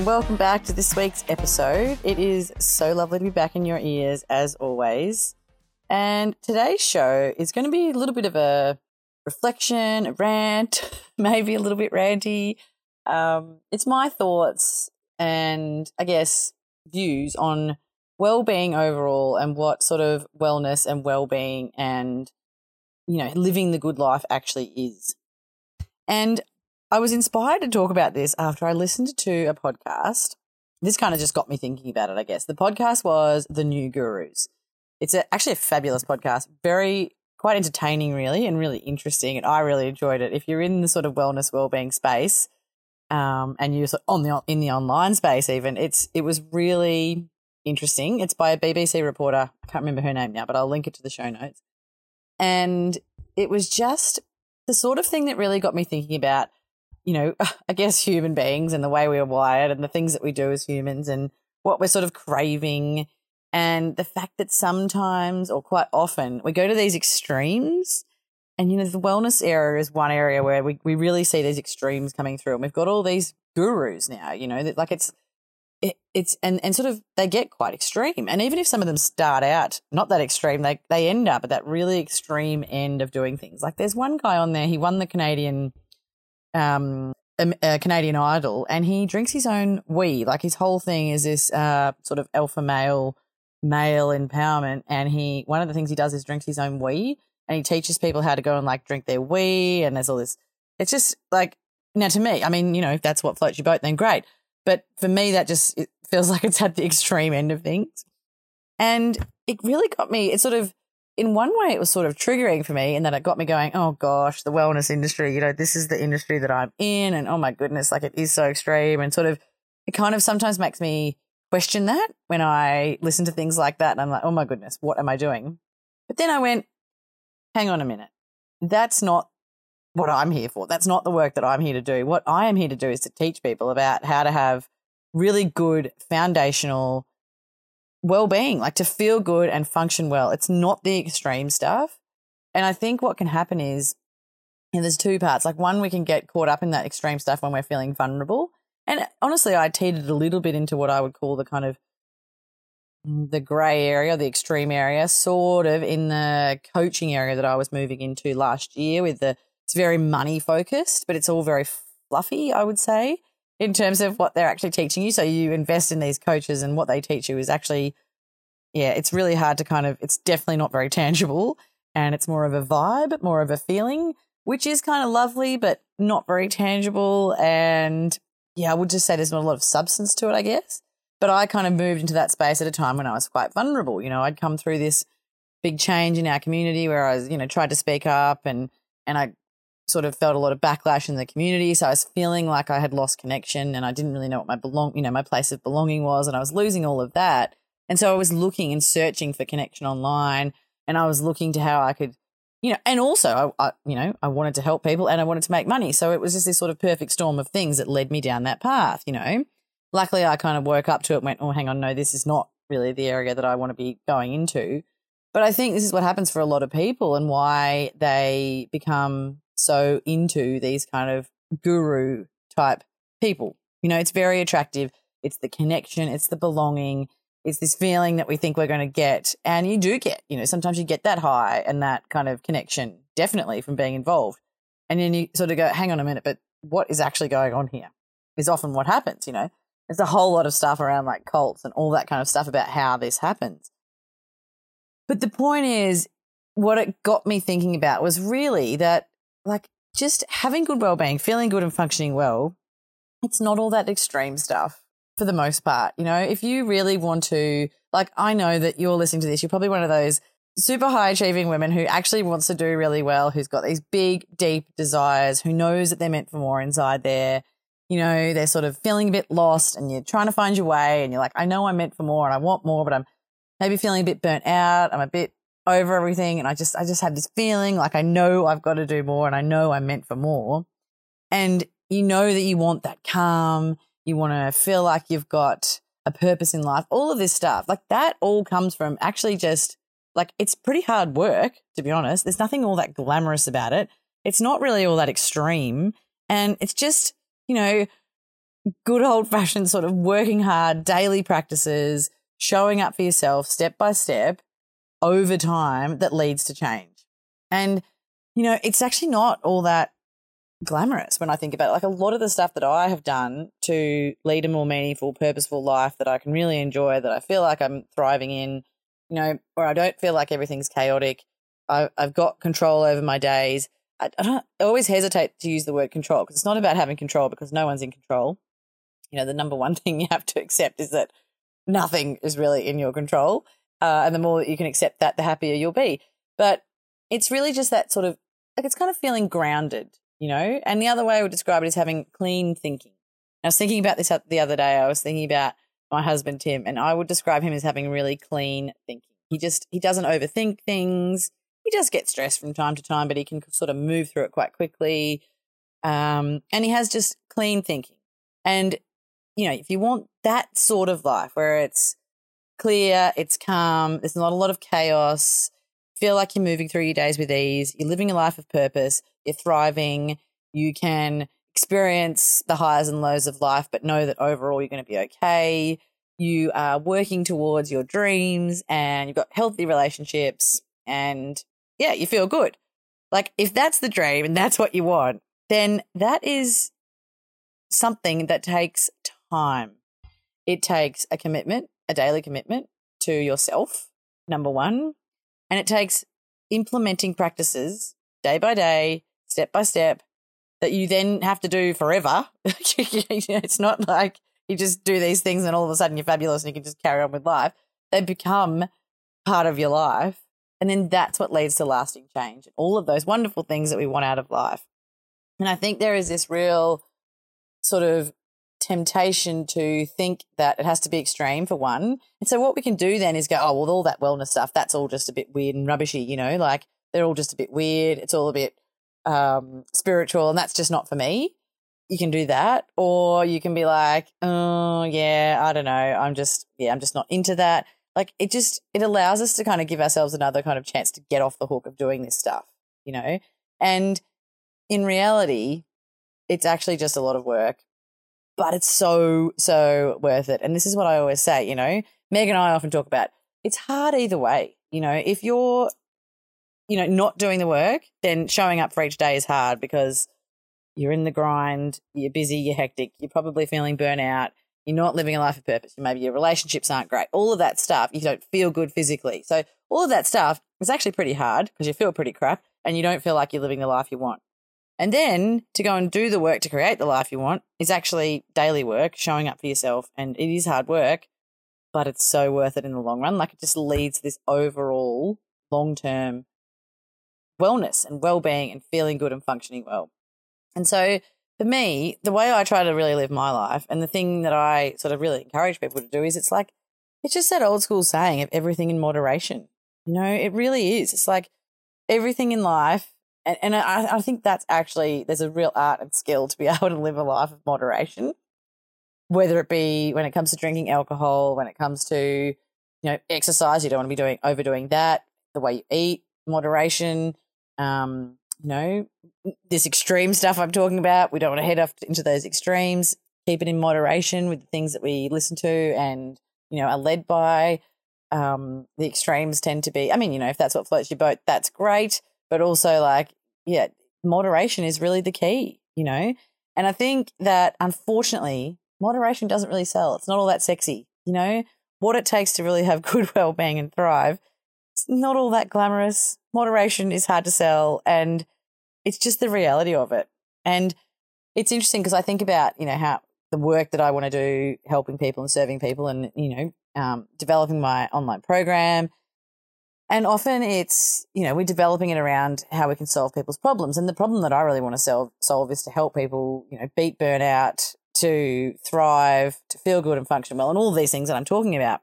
and welcome back to this week's episode. It is so lovely to be back in your ears as always. And today's show is going to be a little bit of a reflection, a rant, maybe a little bit ranty. Um, it's my thoughts and I guess views on well-being overall and what sort of wellness and well-being and you know living the good life actually is. And I was inspired to talk about this after I listened to a podcast. This kind of just got me thinking about it, I guess. The podcast was The New Gurus. It's a, actually a fabulous podcast, very quite entertaining, really, and really interesting. And I really enjoyed it. If you're in the sort of wellness, well-being space, um, and you're on the in the online space, even it's it was really interesting. It's by a BBC reporter. I can't remember her name now, but I'll link it to the show notes. And it was just the sort of thing that really got me thinking about you know, I guess human beings and the way we are wired and the things that we do as humans and what we're sort of craving. And the fact that sometimes or quite often we go to these extremes and you know the wellness area is one area where we, we really see these extremes coming through and we've got all these gurus now you know that like it's it, it's and, and sort of they get quite extreme. And even if some of them start out not that extreme they they end up at that really extreme end of doing things. Like there's one guy on there he won the canadian um, a, a Canadian Idol, and he drinks his own wee. Like his whole thing is this uh, sort of alpha male male empowerment, and he one of the things he does is drinks his own wee, and he teaches people how to go and like drink their wee, and there's all this. It's just like now to me, I mean, you know, if that's what floats your boat, then great. But for me, that just it feels like it's at the extreme end of things, and it really got me. It sort of in one way, it was sort of triggering for me in that it got me going, oh gosh, the wellness industry, you know, this is the industry that I'm in. And oh my goodness, like it is so extreme. And sort of, it kind of sometimes makes me question that when I listen to things like that. And I'm like, oh my goodness, what am I doing? But then I went, hang on a minute. That's not what I'm here for. That's not the work that I'm here to do. What I am here to do is to teach people about how to have really good foundational well being, like to feel good and function well. It's not the extreme stuff. And I think what can happen is, and there's two parts. Like, one, we can get caught up in that extreme stuff when we're feeling vulnerable. And uh, honestly, I teetered a little bit into what I would call the kind of mm, the grey area, the extreme area, sort of in the coaching area that I was moving into last year with the, it's very money focused, but it's all very fluffy, I would say in terms of what they're actually teaching you. So you invest in these coaches and what they teach you is actually, yeah, it's really hard to kind of, it's definitely not very tangible and it's more of a vibe, more of a feeling, which is kind of lovely, but not very tangible. And yeah, I would just say there's not a lot of substance to it, I guess. But I kind of moved into that space at a time when I was quite vulnerable. You know, I'd come through this big change in our community where I was, you know, tried to speak up and and I sort of felt a lot of backlash in the community. So I was feeling like I had lost connection and I didn't really know what my belong, you know, my place of belonging was. And I was losing all of that. And so I was looking and searching for connection online and I was looking to how I could, you know, and also I, I you know, I wanted to help people and I wanted to make money. So it was just this sort of perfect storm of things that led me down that path, you know. Luckily I kind of woke up to it and went, oh, hang on, no, this is not really the area that I want to be going into. But I think this is what happens for a lot of people and why they become so into these kind of guru type people. You know, it's very attractive. It's the connection, it's the belonging, it's this feeling that we think we're going to get. And you do get, you know, sometimes you get that high and that kind of connection, definitely from being involved. And then you sort of go, hang on a minute, but what is actually going on here? Is often what happens, you know. There's a whole lot of stuff around like cults and all that kind of stuff about how this happens. But the point is, what it got me thinking about was really that like just having good well-being, feeling good and functioning well, it's not all that extreme stuff for the most part. You know, if you really want to, like, I know that you're listening to this, you're probably one of those super high achieving women who actually wants to do really well, who's got these big, deep desires, who knows that they're meant for more inside there. You know, they're sort of feeling a bit lost and you're trying to find your way and you're like, I know I'm meant for more and I want more, but I'm maybe feeling a bit burnt out. I'm a bit over everything and I just I just had this feeling like I know I've got to do more and I know I'm meant for more. And you know that you want that calm, you want to feel like you've got a purpose in life, all of this stuff. Like that all comes from actually just like it's pretty hard work, to be honest. There's nothing all that glamorous about it. It's not really all that extreme. And it's just, you know, good old fashioned sort of working hard daily practices, showing up for yourself step by step over time that leads to change. And, you know, it's actually not all that glamorous when I think about it. Like a lot of the stuff that I have done to lead a more meaningful, purposeful life that I can really enjoy, that I feel like I'm thriving in, you know, or I don't feel like everything's chaotic. I, have got control over my days. I, I, don't, I always hesitate to use the word control because it's not about having control because no one's in control. You know, the number one thing you have to accept is that nothing is really in your control. Uh, and the more that you can accept that, the happier you'll be. But it's really just that sort of like it's kind of feeling grounded, you know? And the other way I would describe it is having clean thinking. I was thinking about this the other day. I was thinking about my husband, Tim, and I would describe him as having really clean thinking. He just, he doesn't overthink things. He does get stressed from time to time, but he can sort of move through it quite quickly. Um, and he has just clean thinking. And, you know, if you want that sort of life where it's clear, it's calm, there's not a lot of chaos, feel like you're moving through your days with ease, you're living a life of purpose, you're thriving, you can experience the highs and lows of life, but know that overall you're going to be okay. You are working towards your dreams and you've got healthy relationships and yeah, you feel good. Like if that's the dream and that's what you want, then that is something that takes time. It takes a commitment, a daily commitment to yourself, number one. And it takes implementing practices day by day, step by step, that you then have to do forever. it's not like you just do these things and all of a sudden you're fabulous and you can just carry on with life. They become part of your life. And then that's what leads to lasting change and all of those wonderful things that we want out of life. And I think there is this real sort of temptation to think that it has to be extreme for one. And so what we can do then is go, oh, well, all that wellness stuff, that's all just a bit weird and rubbishy, you know, like they're all just a bit weird. It's all a bit um, spiritual and that's just not for me. You can do that. Or you can be like, oh, yeah, I don't know. I'm just, yeah, I'm just not into that. Like it just, it allows us to kind of give ourselves another kind of chance to get off the hook of doing this stuff, you know? And in reality, it's actually just a lot of work, but it's so, so worth it. And this is what I always say, you know, Meg and I often talk about it's hard either way. You know, if you're you know, not doing the work, then showing up for each day is hard because you're in the grind, you're busy, you're hectic, you're probably feeling burnout, you're not living a life of purpose, maybe your relationships aren't great, all of that stuff, you don't feel good physically. So, all of that stuff is actually pretty hard because you feel pretty crap and you don't feel like you're living the life you want. And then to go and do the work to create the life you want is actually daily work, showing up for yourself. And it is hard work, but it's so worth it in the long run. Like it just leads to this overall long term wellness and well-being and feeling good and functioning well. And so for me, the way I try to really live my life and the thing that I sort of really encourage people to do is it's like it's just that old school saying of everything in moderation. You know, it really is. It's like everything in life and, and I, I think that's actually there's a real art and skill to be able to live a life of moderation. Whether it be when it comes to drinking alcohol, when it comes to, you know, exercise, you don't want to be doing overdoing that, the way you eat, moderation, um, you know, this extreme stuff I'm talking about. We don't want to head off into those extremes. Keep it in moderation with the things that we listen to and, you know, are led by. Um, the extremes tend to be, I mean, you know, if that's what floats your boat, that's great. But also, like, yeah, moderation is really the key, you know? And I think that unfortunately, moderation doesn't really sell. It's not all that sexy, you know? What it takes to really have good well being and thrive it's not all that glamorous. Moderation is hard to sell, and it's just the reality of it. And it's interesting because I think about you know how the work that I want to do, helping people and serving people, and you know um, developing my online program. And often it's, you know, we're developing it around how we can solve people's problems. And the problem that I really want to solve, solve is to help people, you know, beat burnout, to thrive, to feel good and function well, and all these things that I'm talking about.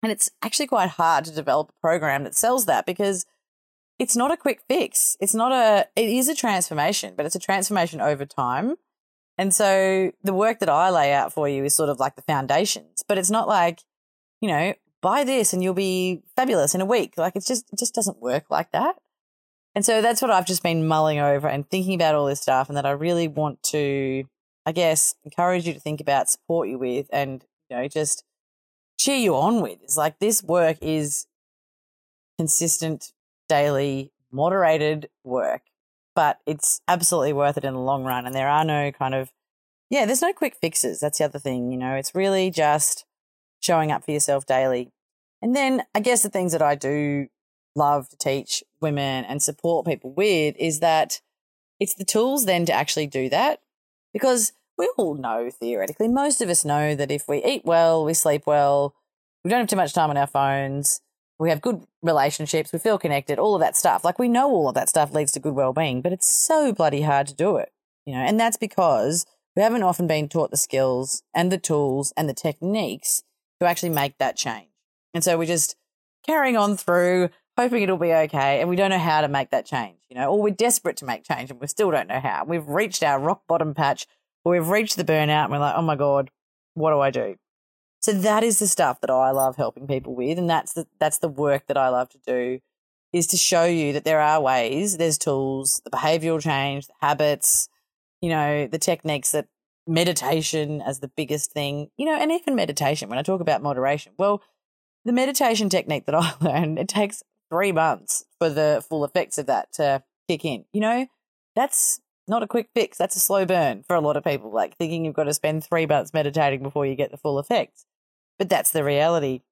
And it's actually quite hard to develop a program that sells that because it's not a quick fix. It's not a, it is a transformation, but it's a transformation over time. And so the work that I lay out for you is sort of like the foundations, but it's not like, you know, buy this and you'll be fabulous in a week. Like it's just, it just doesn't work like that. And so that's what I've just been mulling over and thinking about all this stuff and that I really want to I guess, encourage you to think about, support you with, and, you know, just cheer you on with. It's like this work is consistent, daily, moderated work, but it's absolutely worth it in the long run. And there are no kind of, yeah, there's no quick fixes. That's the other thing, you know, it's really just showing up for yourself daily. And then I guess the things that I do love to teach women and support people with is that it's the tools then to actually do that because we all know theoretically, most of us know that if we eat well, we sleep well, we don't have too much time on our phones, we have good relationships, we feel connected, all of that stuff. Like we know all of that stuff leads to good well-being, but it's so bloody hard to do it, you know. And that's because we haven't often been taught the skills and the tools and the techniques to actually make that change. And so we're just carrying on through, hoping it'll be okay, and we don't know how to make that change, you know, or we're desperate to make change and we still don't know how. We've reached our rock bottom patch, or we've reached the burnout, and we're like, oh my god, what do I do? So that is the stuff that I love helping people with, and that's the that's the work that I love to do is to show you that there are ways, there's tools, the behavioral change, the habits, you know, the techniques that meditation as the biggest thing, you know, and even meditation. When I talk about moderation, well, the meditation technique that I learned, it takes three months for the full effects of that to kick in. You know, that's not a quick fix. That's a slow burn for a lot of people, like thinking you've got to spend three months meditating before you get the full effects. But that's the reality.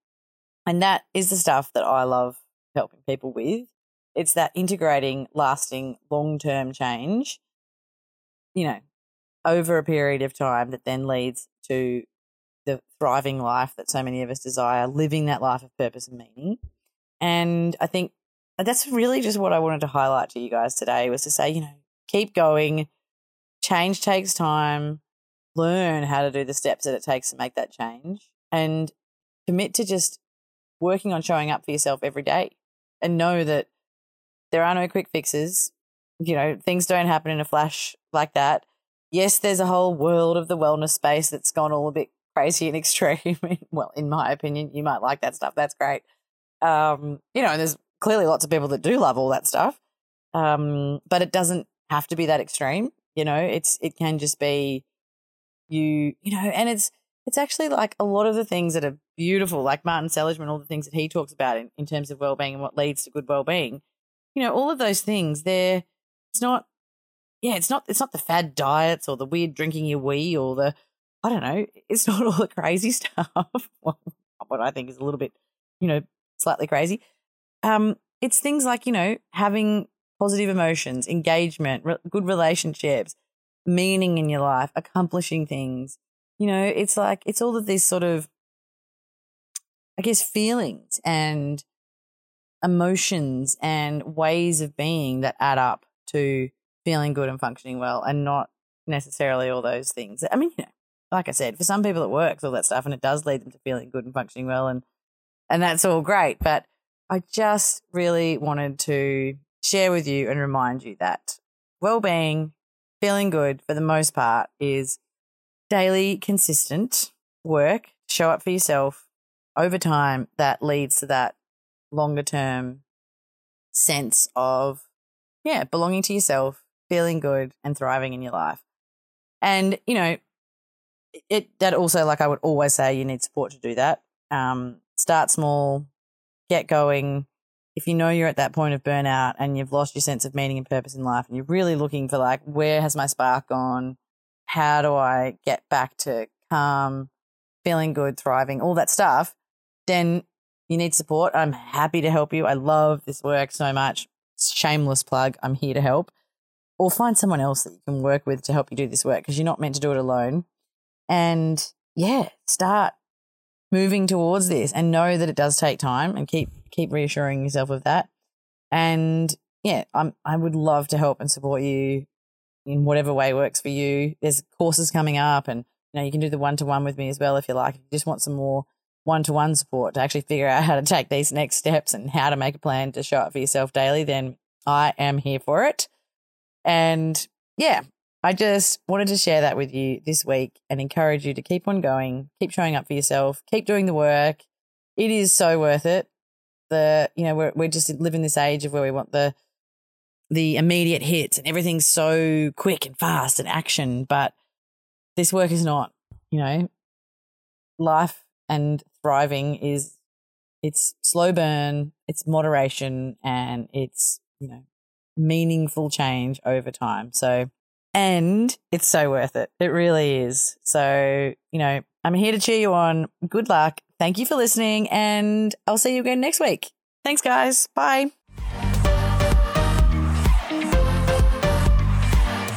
And that is the stuff that I love helping people with. It's that integrating, lasting, long term change, you know, over a period of time that then leads to the thriving life that so many of us desire, living that life of purpose and meaning. And I think that's really just what I wanted to highlight to you guys today was to say, you know, keep going. Change takes time. Learn how to do the steps that it takes to make that change and commit to just working on showing up for yourself every day and know that there are no quick fixes. You know, things don't happen in a flash like that. Yes, there's a whole world of the wellness space that's gone all a bit crazy and extreme. well, in my opinion, you might like that stuff. That's great. Um, you know, and there's clearly lots of people that do love all that stuff. Um, but it doesn't have to be that extreme. You know, it's it can just be you, you know, and it's it's actually like a lot of the things that are beautiful, like Martin Seligman, all the things that he talks about in, in terms of well-being and what leads to good well-being. You know, all of those things, they're, it's not, yeah, it's not, it's not the fad diets or the weird drinking your wee or the, I don't know, it's not all the crazy stuff. well, what I think is a little bit, you know, slightly crazy. Um, it's things like, you know, having positive emotions, engagement, re- good relationships, meaning in your life, accomplishing things, you know, it's like, it's all of these sort of, I guess, feelings and emotions and ways of being that add up to feeling good and functioning well and not necessarily all those things. I mean, you know, like I said, for some people it works, all that stuff, and it does lead them to feeling good and functioning well and and that's all great. But I just really wanted to share with you and remind you that well being, feeling good for the most part is daily, consistent work, show up for yourself over time that leads to that longer term sense of, yeah, belonging to yourself, feeling good, and thriving in your life. And, you know, it that also, like I would always say, you need support to do that. Um, start small, get going. If you know you're at that point of burnout and you've lost your sense of meaning and purpose in life, and you're really looking for like, where has my spark gone? how do I get back to calm, feeling good, thriving, all that stuff, then you need support. I'm happy to help you. I love this work so much. Shameless plug. I'm here to help. Or find someone else that you can work with to help you do this work because you're not meant to do it alone. And yeah, start moving towards this and know that it does take time and keep keep reassuring yourself of that. And yeah, I'm I would love to help and support you in whatever way works for you. There's courses coming up, and you know you can do the one to one with me as well if you like. If you just want some more one to one support to actually figure out how to take these next steps and how to make a plan to show up for yourself daily, then I am here for it. And yeah, I just wanted to share that with you this week and encourage you to keep on going, keep showing up for yourself, keep doing the work. It is so worth it. The you know we're we're just living this age of where we want the the immediate hits and everything's so quick and fast and action. But this work is not, you know, life and thriving is it's slow burn, it's moderation, and it's, you know, meaningful change over time. So, and it's so worth it. It really is. So, you know, I'm here to cheer you on. Good luck. Thank you for listening, and I'll see you again next week. Thanks, guys. Bye.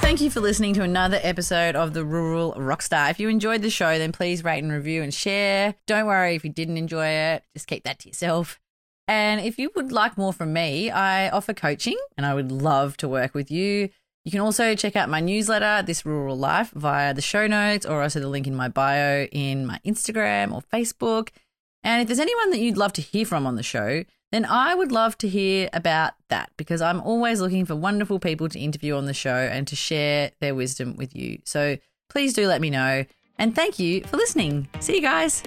Thank you for listening to another episode of The Rural Rockstar. If you enjoyed the show, then please rate and review and share. Don't worry if you didn't enjoy it, just keep that to yourself. And if you would like more from me, I offer coaching and I would love to work with you. You can also check out my newsletter, This Rural Life, via the show notes or also the link in my bio in my Instagram or Facebook. And if there's anyone that you'd love to hear from on the show, then I would love to hear about that because I'm always looking for wonderful people to interview on the show and to share their wisdom with you. So please do let me know. And thank you for listening. See you guys.